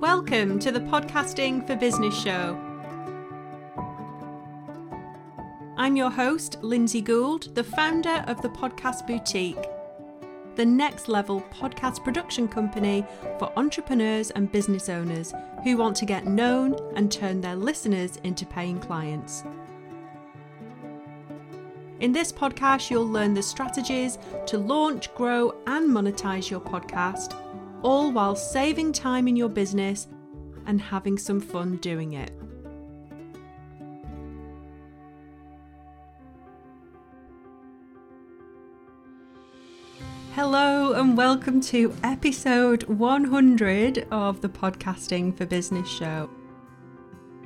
Welcome to the Podcasting for Business show. I'm your host, Lindsay Gould, the founder of the Podcast Boutique, the next level podcast production company for entrepreneurs and business owners who want to get known and turn their listeners into paying clients. In this podcast, you'll learn the strategies to launch, grow, and monetize your podcast, all while saving time in your business and having some fun doing it. Hello, and welcome to episode 100 of the Podcasting for Business show.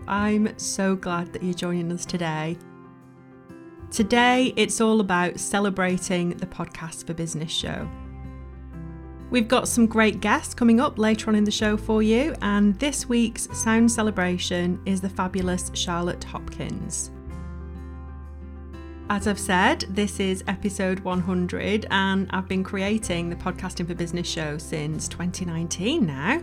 I'm so glad that you're joining us today. Today, it's all about celebrating the Podcast for Business show. We've got some great guests coming up later on in the show for you, and this week's sound celebration is the fabulous Charlotte Hopkins. As I've said, this is episode 100, and I've been creating the Podcasting for Business show since 2019 now.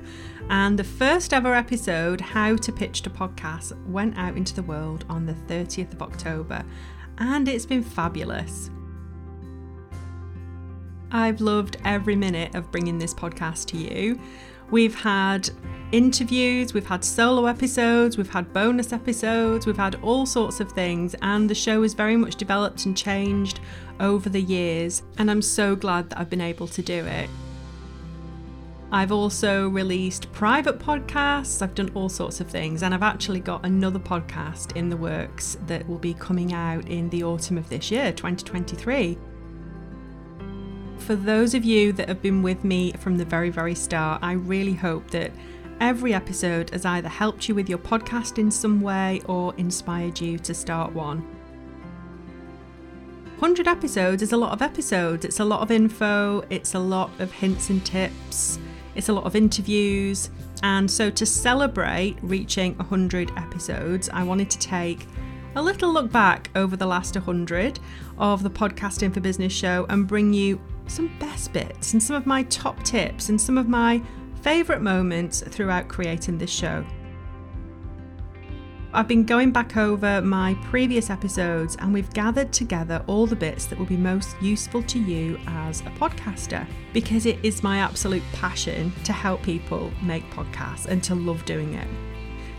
And the first ever episode, How to Pitch to Podcast, went out into the world on the 30th of October and it's been fabulous. I've loved every minute of bringing this podcast to you. We've had interviews, we've had solo episodes, we've had bonus episodes, we've had all sorts of things, and the show has very much developed and changed over the years. And I'm so glad that I've been able to do it. I've also released private podcasts, I've done all sorts of things, and I've actually got another podcast in the works that will be coming out in the autumn of this year, 2023. For those of you that have been with me from the very, very start, I really hope that every episode has either helped you with your podcast in some way or inspired you to start one. 100 episodes is a lot of episodes. It's a lot of info, it's a lot of hints and tips, it's a lot of interviews. And so, to celebrate reaching 100 episodes, I wanted to take a little look back over the last 100 of the Podcasting for Business show and bring you some best bits and some of my top tips and some of my favourite moments throughout creating this show. I've been going back over my previous episodes and we've gathered together all the bits that will be most useful to you as a podcaster because it is my absolute passion to help people make podcasts and to love doing it.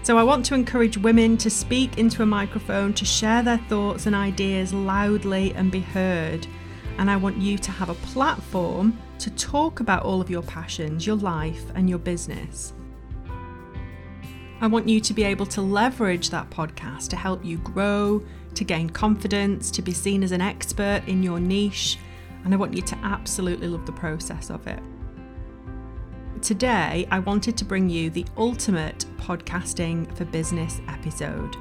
So, I want to encourage women to speak into a microphone, to share their thoughts and ideas loudly and be heard. And I want you to have a platform to talk about all of your passions, your life, and your business. I want you to be able to leverage that podcast to help you grow, to gain confidence, to be seen as an expert in your niche, and I want you to absolutely love the process of it. Today, I wanted to bring you the ultimate podcasting for business episode.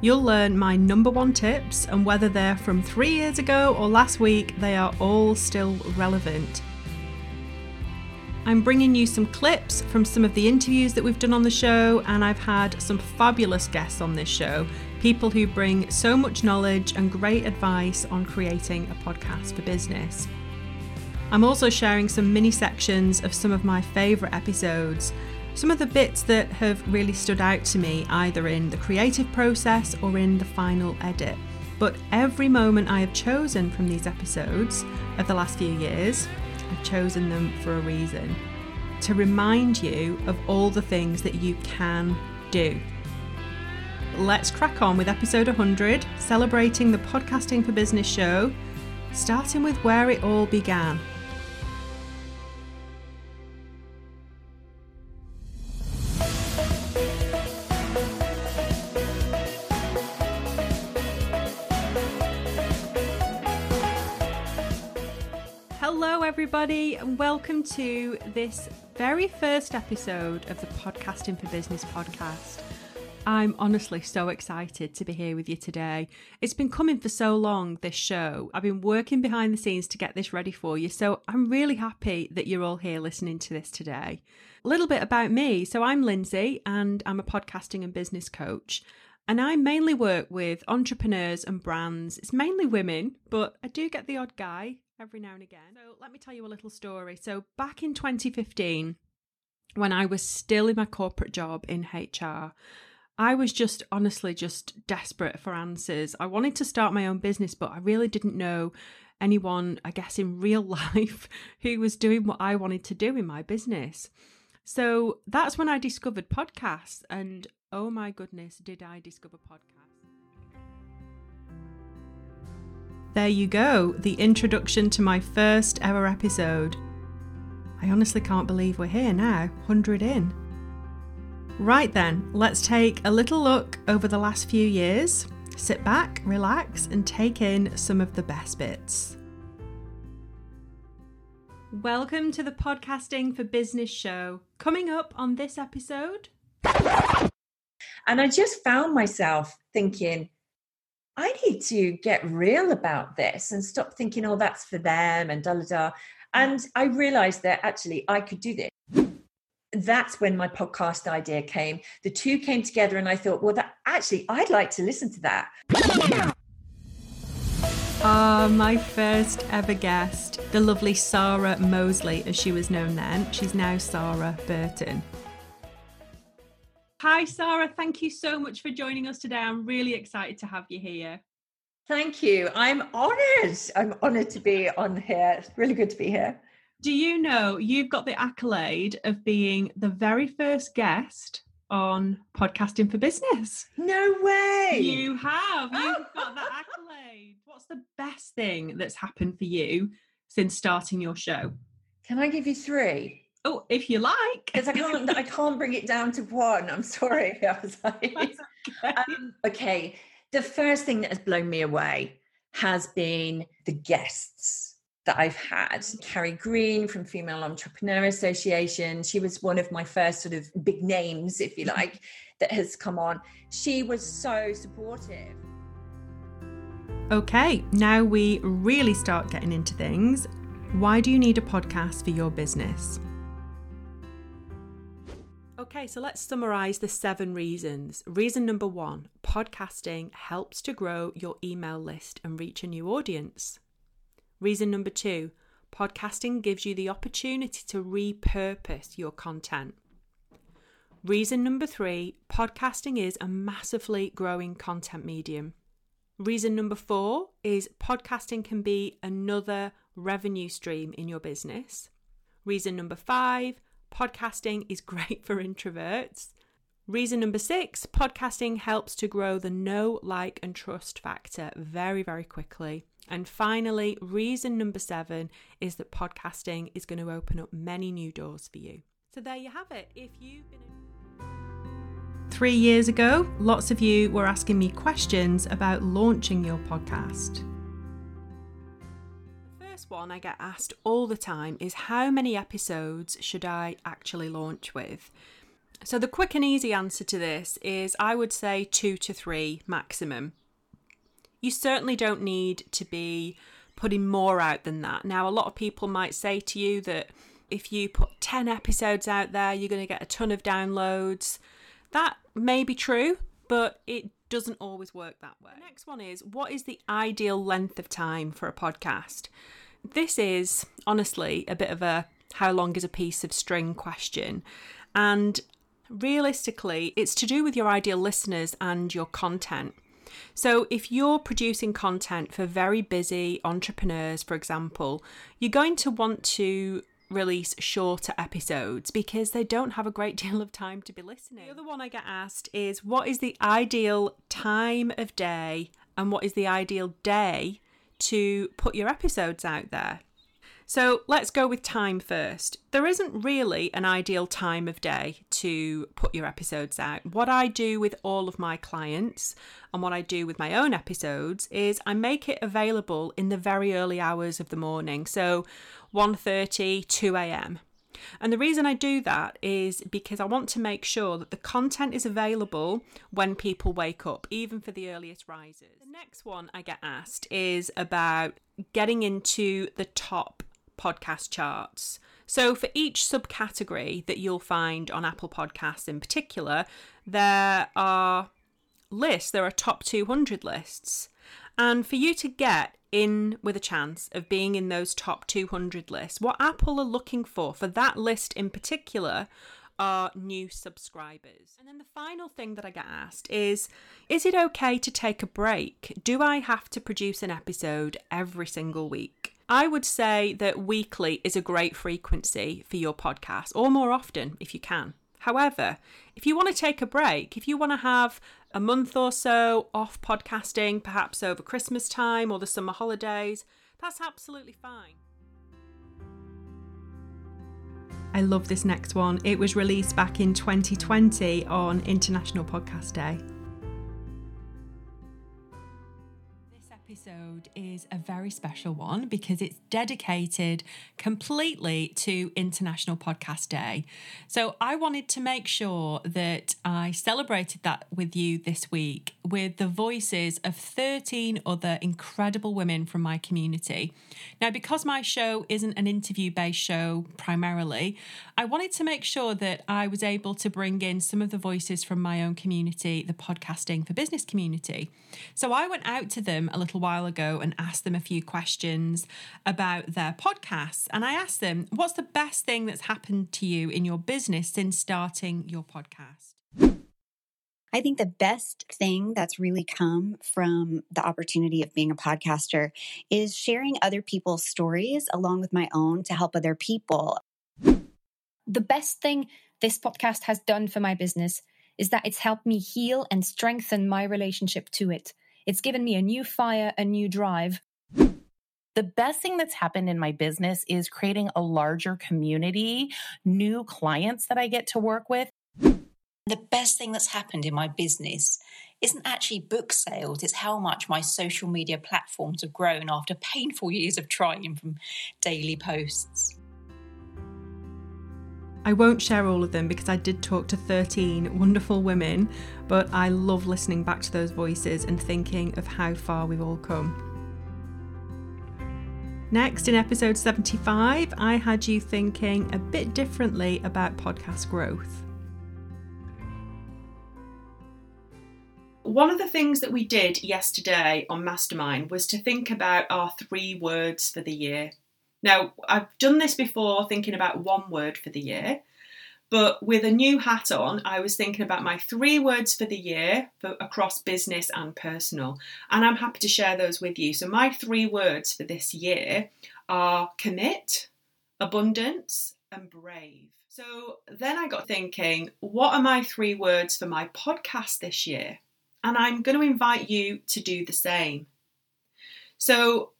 You'll learn my number one tips, and whether they're from three years ago or last week, they are all still relevant I'm bringing you some clips from some of the interviews that we've done on the show, and I've had some fabulous guests on this show people who bring so much knowledge and great advice on creating a podcast for business. I'm also sharing some mini sections of some of my favourite episodes, some of the bits that have really stood out to me either in the creative process or in the final edit. But every moment I have chosen from these episodes of the last few years I've chosen them for a reason to remind you of all the things that you can do. Let's crack on with episode 100, celebrating the Podcasting for Business show, starting with where it all began. Everybody, and welcome to this very first episode of the Podcasting for Business podcast. I'm honestly so excited to be here with you today. It's been coming for so long, this show. I've been working behind the scenes to get this ready for you, so I'm really happy that you're all here listening to this today. A little bit about me. So, I'm Lindsay, and I'm a podcasting and business coach. And I mainly work with entrepreneurs and brands. It's mainly women, but I do get the odd guy every now and again. So, let me tell you a little story. So, back in 2015, when I was still in my corporate job in HR, I was just honestly just desperate for answers. I wanted to start my own business, but I really didn't know anyone, I guess, in real life who was doing what I wanted to do in my business. So that's when I discovered podcasts. And oh my goodness, did I discover podcasts! There you go, the introduction to my first ever episode. I honestly can't believe we're here now, 100 in. Right then, let's take a little look over the last few years. Sit back, relax, and take in some of the best bits. Welcome to the Podcasting for Business show. Coming up on this episode. And I just found myself thinking, I need to get real about this and stop thinking, oh, that's for them and da da da. And I realized that actually I could do this that's when my podcast idea came. The two came together, and I thought, well, that actually, I'd like to listen to that. Ah, uh, my first ever guest, the lovely Sarah Mosley, as she was known then. She's now Sarah Burton. Hi, Sarah. Thank you so much for joining us today. I'm really excited to have you here. Thank you. I'm honored. I'm honored to be on here. It's really good to be here. Do you know you've got the accolade of being the very first guest on Podcasting for Business? No way. You have. Oh. You've got that accolade. What's the best thing that's happened for you since starting your show? Can I give you three? Oh, if you like. Because I can't I can't bring it down to one. I'm sorry. I was like, okay. Um, okay. The first thing that has blown me away has been the guests that I've had. Carrie Green from Female Entrepreneur Association. She was one of my first sort of big names, if you like, that has come on. She was so supportive. Okay, now we really start getting into things. Why do you need a podcast for your business? Okay, so let's summarize the seven reasons. Reason number one podcasting helps to grow your email list and reach a new audience. Reason number two podcasting gives you the opportunity to repurpose your content. Reason number three podcasting is a massively growing content medium. Reason number four is podcasting can be another revenue stream in your business. Reason number five podcasting is great for introverts. Reason number six podcasting helps to grow the know, like, and trust factor very, very quickly. And finally, reason number seven is that podcasting is going to open up many new doors for you. So there you have it. If you've been. Three years ago, lots of you were asking me questions about launching your podcast. One I get asked all the time is how many episodes should I actually launch with? So, the quick and easy answer to this is I would say two to three maximum you certainly don't need to be putting more out than that. Now, a lot of people might say to you that if you put 10 episodes out there, you're going to get a ton of downloads. That may be true, but it doesn't always work that way. The next one is what is the ideal length of time for a podcast? This is honestly a bit of a how long is a piece of string question. And realistically, it's to do with your ideal listeners and your content. So, if you're producing content for very busy entrepreneurs, for example, you're going to want to release shorter episodes because they don't have a great deal of time to be listening. The other one I get asked is what is the ideal time of day and what is the ideal day to put your episodes out there? So let's go with time first. There isn't really an ideal time of day to put your episodes out. What I do with all of my clients and what I do with my own episodes is I make it available in the very early hours of the morning. So 1:30, 2 a.m. And the reason I do that is because I want to make sure that the content is available when people wake up, even for the earliest risers. The next one I get asked is about getting into the top podcast charts. So, for each subcategory that you'll find on Apple Podcasts in particular, there are lists, there are top 200 lists. And for you to get in with a chance of being in those top 200 lists, what Apple are looking for, for that list in particular, are new subscribers. And then the final thing that I get asked is Is it okay to take a break? Do I have to produce an episode every single week? I would say that weekly is a great frequency for your podcast, or more often if you can. However, if you want to take a break, if you want to have a month or so off podcasting, perhaps over Christmas time or the summer holidays, that's absolutely fine. I love this next one. It was released back in 2020 on International Podcast Day. Episode is a very special one because it's dedicated completely to International Podcast Day. So I wanted to make sure that I celebrated that with you this week with the voices of 13 other incredible women from my community. Now, because my show isn't an interview based show primarily, I wanted to make sure that I was able to bring in some of the voices from my own community, the podcasting for business community. So I went out to them a little while ago and asked them a few questions about their podcasts. And I asked them, what's the best thing that's happened to you in your business since starting your podcast? I think the best thing that's really come from the opportunity of being a podcaster is sharing other people's stories along with my own to help other people. The best thing this podcast has done for my business is that it's helped me heal and strengthen my relationship to it. It's given me a new fire, a new drive. The best thing that's happened in my business is creating a larger community, new clients that I get to work with. The best thing that's happened in my business isn't actually book sales, it's how much my social media platforms have grown after painful years of trying from daily posts. I won't share all of them because I did talk to 13 wonderful women, but I love listening back to those voices and thinking of how far we've all come. Next, in episode 75, I had you thinking a bit differently about podcast growth. One of the things that we did yesterday on Mastermind was to think about our three words for the year. Now, I've done this before thinking about one word for the year, but with a new hat on, I was thinking about my three words for the year for, across business and personal, and I'm happy to share those with you. So, my three words for this year are commit, abundance, and brave. So, then I got thinking, what are my three words for my podcast this year? And I'm going to invite you to do the same. So,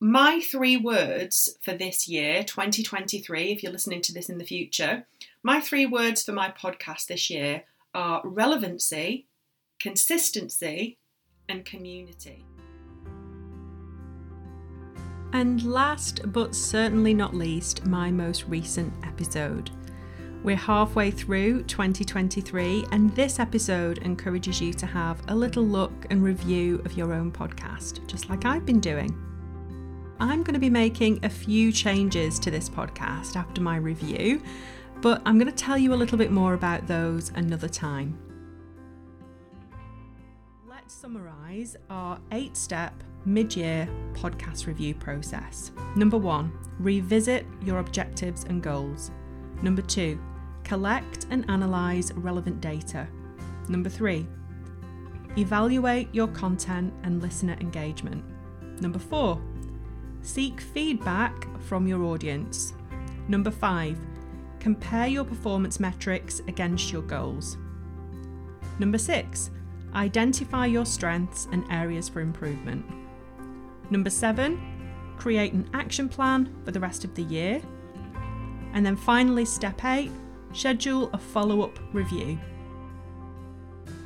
my three words for this year, 2023, if you're listening to this in the future, my three words for my podcast this year are relevancy, consistency, and community. And last but certainly not least, my most recent episode. We're halfway through 2023, and this episode encourages you to have a little look and review of your own podcast, just like I've been doing. I'm going to be making a few changes to this podcast after my review, but I'm going to tell you a little bit more about those another time. Let's summarise our eight step mid year podcast review process. Number one, revisit your objectives and goals. Number two, collect and analyse relevant data. Number three, evaluate your content and listener engagement. Number four, Seek feedback from your audience. Number five, compare your performance metrics against your goals. Number six, identify your strengths and areas for improvement. Number seven, create an action plan for the rest of the year. And then finally, step eight, schedule a follow up review.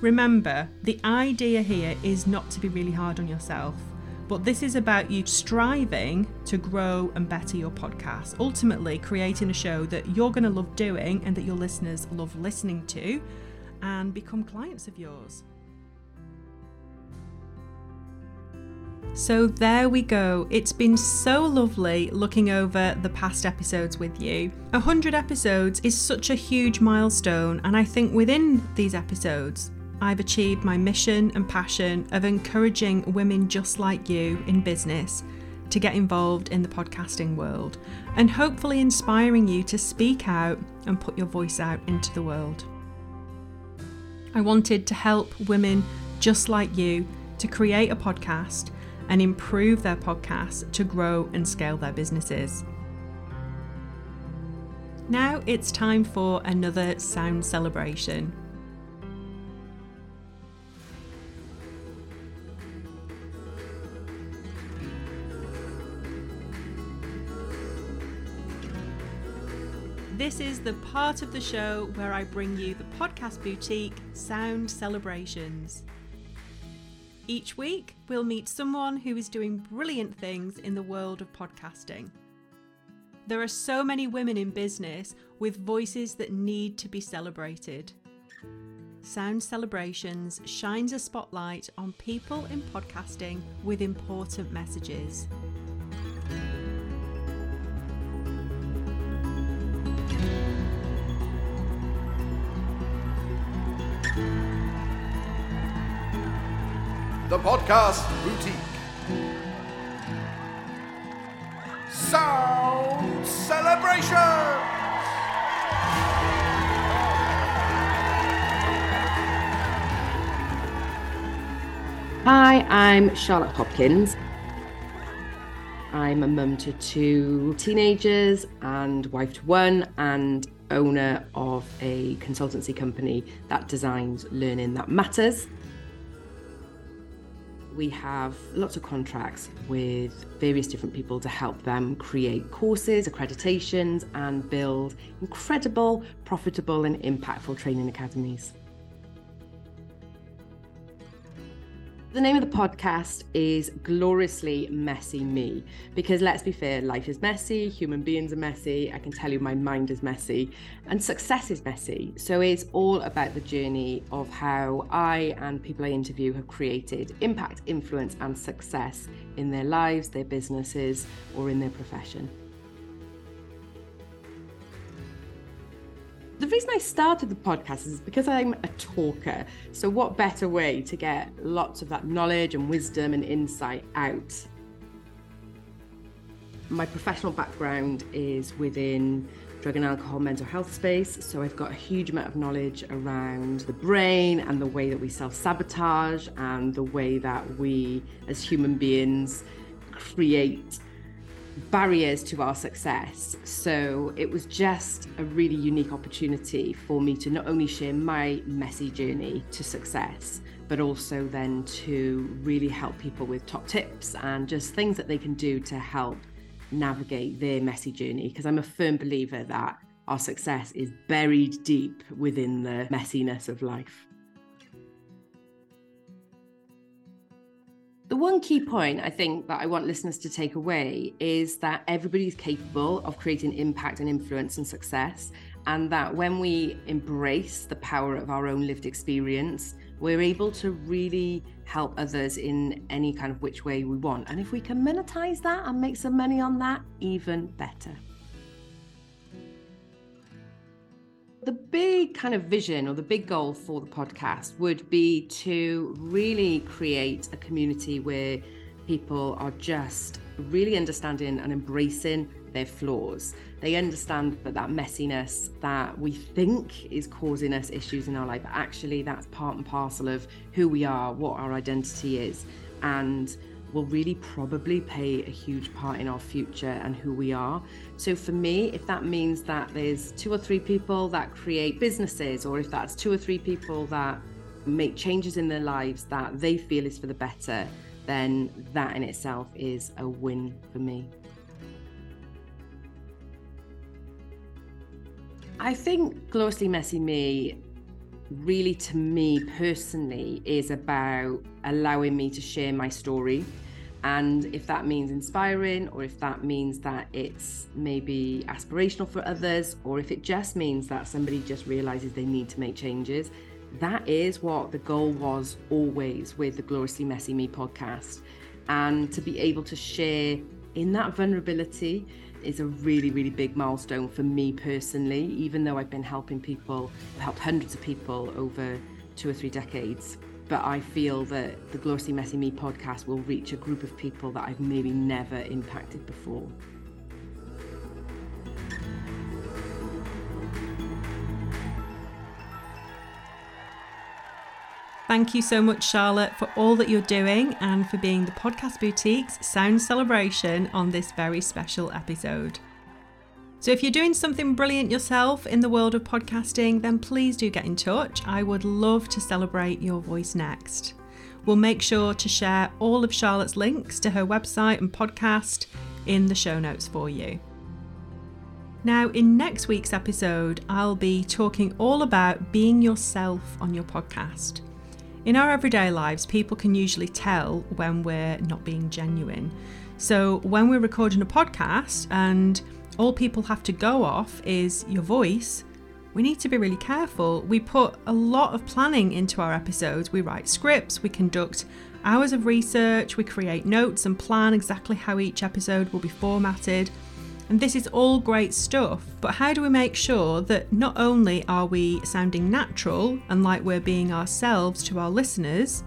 Remember, the idea here is not to be really hard on yourself. But this is about you striving to grow and better your podcast, ultimately creating a show that you're going to love doing and that your listeners love listening to and become clients of yours. So there we go. It's been so lovely looking over the past episodes with you. A hundred episodes is such a huge milestone, and I think within these episodes, I've achieved my mission and passion of encouraging women just like you in business to get involved in the podcasting world and hopefully inspiring you to speak out and put your voice out into the world. I wanted to help women just like you to create a podcast and improve their podcasts to grow and scale their businesses. Now it's time for another sound celebration. This is the part of the show where I bring you the podcast boutique Sound Celebrations. Each week, we'll meet someone who is doing brilliant things in the world of podcasting. There are so many women in business with voices that need to be celebrated. Sound Celebrations shines a spotlight on people in podcasting with important messages. The Podcast Boutique. Sound Celebration! Hi, I'm Charlotte Hopkins. I'm a mum to two teenagers and wife to one, and owner of a consultancy company that designs learning that matters. We have lots of contracts with various different people to help them create courses, accreditations, and build incredible, profitable, and impactful training academies. The name of the podcast is Gloriously Messy Me because let's be fair, life is messy, human beings are messy. I can tell you my mind is messy, and success is messy. So it's all about the journey of how I and people I interview have created impact, influence, and success in their lives, their businesses, or in their profession. The reason I started the podcast is because I'm a talker. So, what better way to get lots of that knowledge and wisdom and insight out? My professional background is within drug and alcohol mental health space. So, I've got a huge amount of knowledge around the brain and the way that we self sabotage and the way that we as human beings create barriers to our success. So it was just a really unique opportunity for me to not only share my messy journey to success, but also then to really help people with top tips and just things that they can do to help navigate their messy journey. Because I'm a firm believer that our success is buried deep within the messiness of life. One key point I think that I want listeners to take away is that everybody is capable of creating impact and influence and success. And that when we embrace the power of our own lived experience, we're able to really help others in any kind of which way we want. And if we can monetize that and make some money on that, even better. The big kind of vision or the big goal for the podcast would be to really create a community where people are just really understanding and embracing their flaws. They understand that that messiness that we think is causing us issues in our life, but actually that's part and parcel of who we are, what our identity is, and will really probably play a huge part in our future and who we are. So for me, if that means that there's two or three people that create businesses, or if that's two or three people that make changes in their lives that they feel is for the better, then that in itself is a win for me. I think Gloriously Messy Me really to me personally is about allowing me to share my story and if that means inspiring, or if that means that it's maybe aspirational for others, or if it just means that somebody just realizes they need to make changes, that is what the goal was always with the Gloriously Messy Me podcast. And to be able to share in that vulnerability is a really, really big milestone for me personally, even though I've been helping people, helped hundreds of people over two or three decades. But I feel that the Gloriously Messy Me podcast will reach a group of people that I've maybe never impacted before. Thank you so much, Charlotte, for all that you're doing and for being the Podcast Boutique's sound celebration on this very special episode. So, if you're doing something brilliant yourself in the world of podcasting, then please do get in touch. I would love to celebrate your voice next. We'll make sure to share all of Charlotte's links to her website and podcast in the show notes for you. Now, in next week's episode, I'll be talking all about being yourself on your podcast. In our everyday lives, people can usually tell when we're not being genuine. So, when we're recording a podcast and all people have to go off is your voice, we need to be really careful. We put a lot of planning into our episodes. We write scripts, we conduct hours of research, we create notes and plan exactly how each episode will be formatted. And this is all great stuff, but how do we make sure that not only are we sounding natural and like we're being ourselves to our listeners,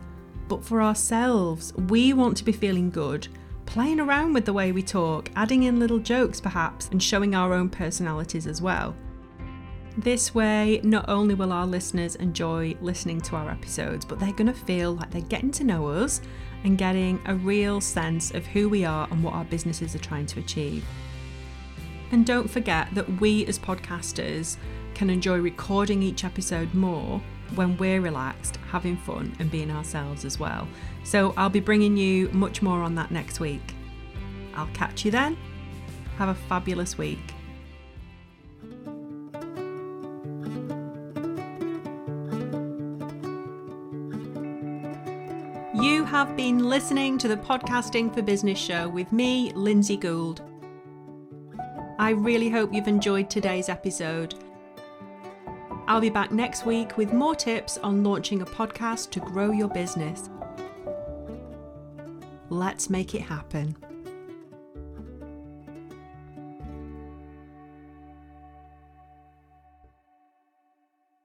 but for ourselves, we want to be feeling good, playing around with the way we talk, adding in little jokes perhaps, and showing our own personalities as well. This way, not only will our listeners enjoy listening to our episodes, but they're going to feel like they're getting to know us and getting a real sense of who we are and what our businesses are trying to achieve. And don't forget that we as podcasters can enjoy recording each episode more when we're relaxed, having fun, and being ourselves as well. So I'll be bringing you much more on that next week. I'll catch you then. Have a fabulous week. You have been listening to the Podcasting for Business show with me, Lindsay Gould. I really hope you've enjoyed today's episode. I'll be back next week with more tips on launching a podcast to grow your business. Let's make it happen.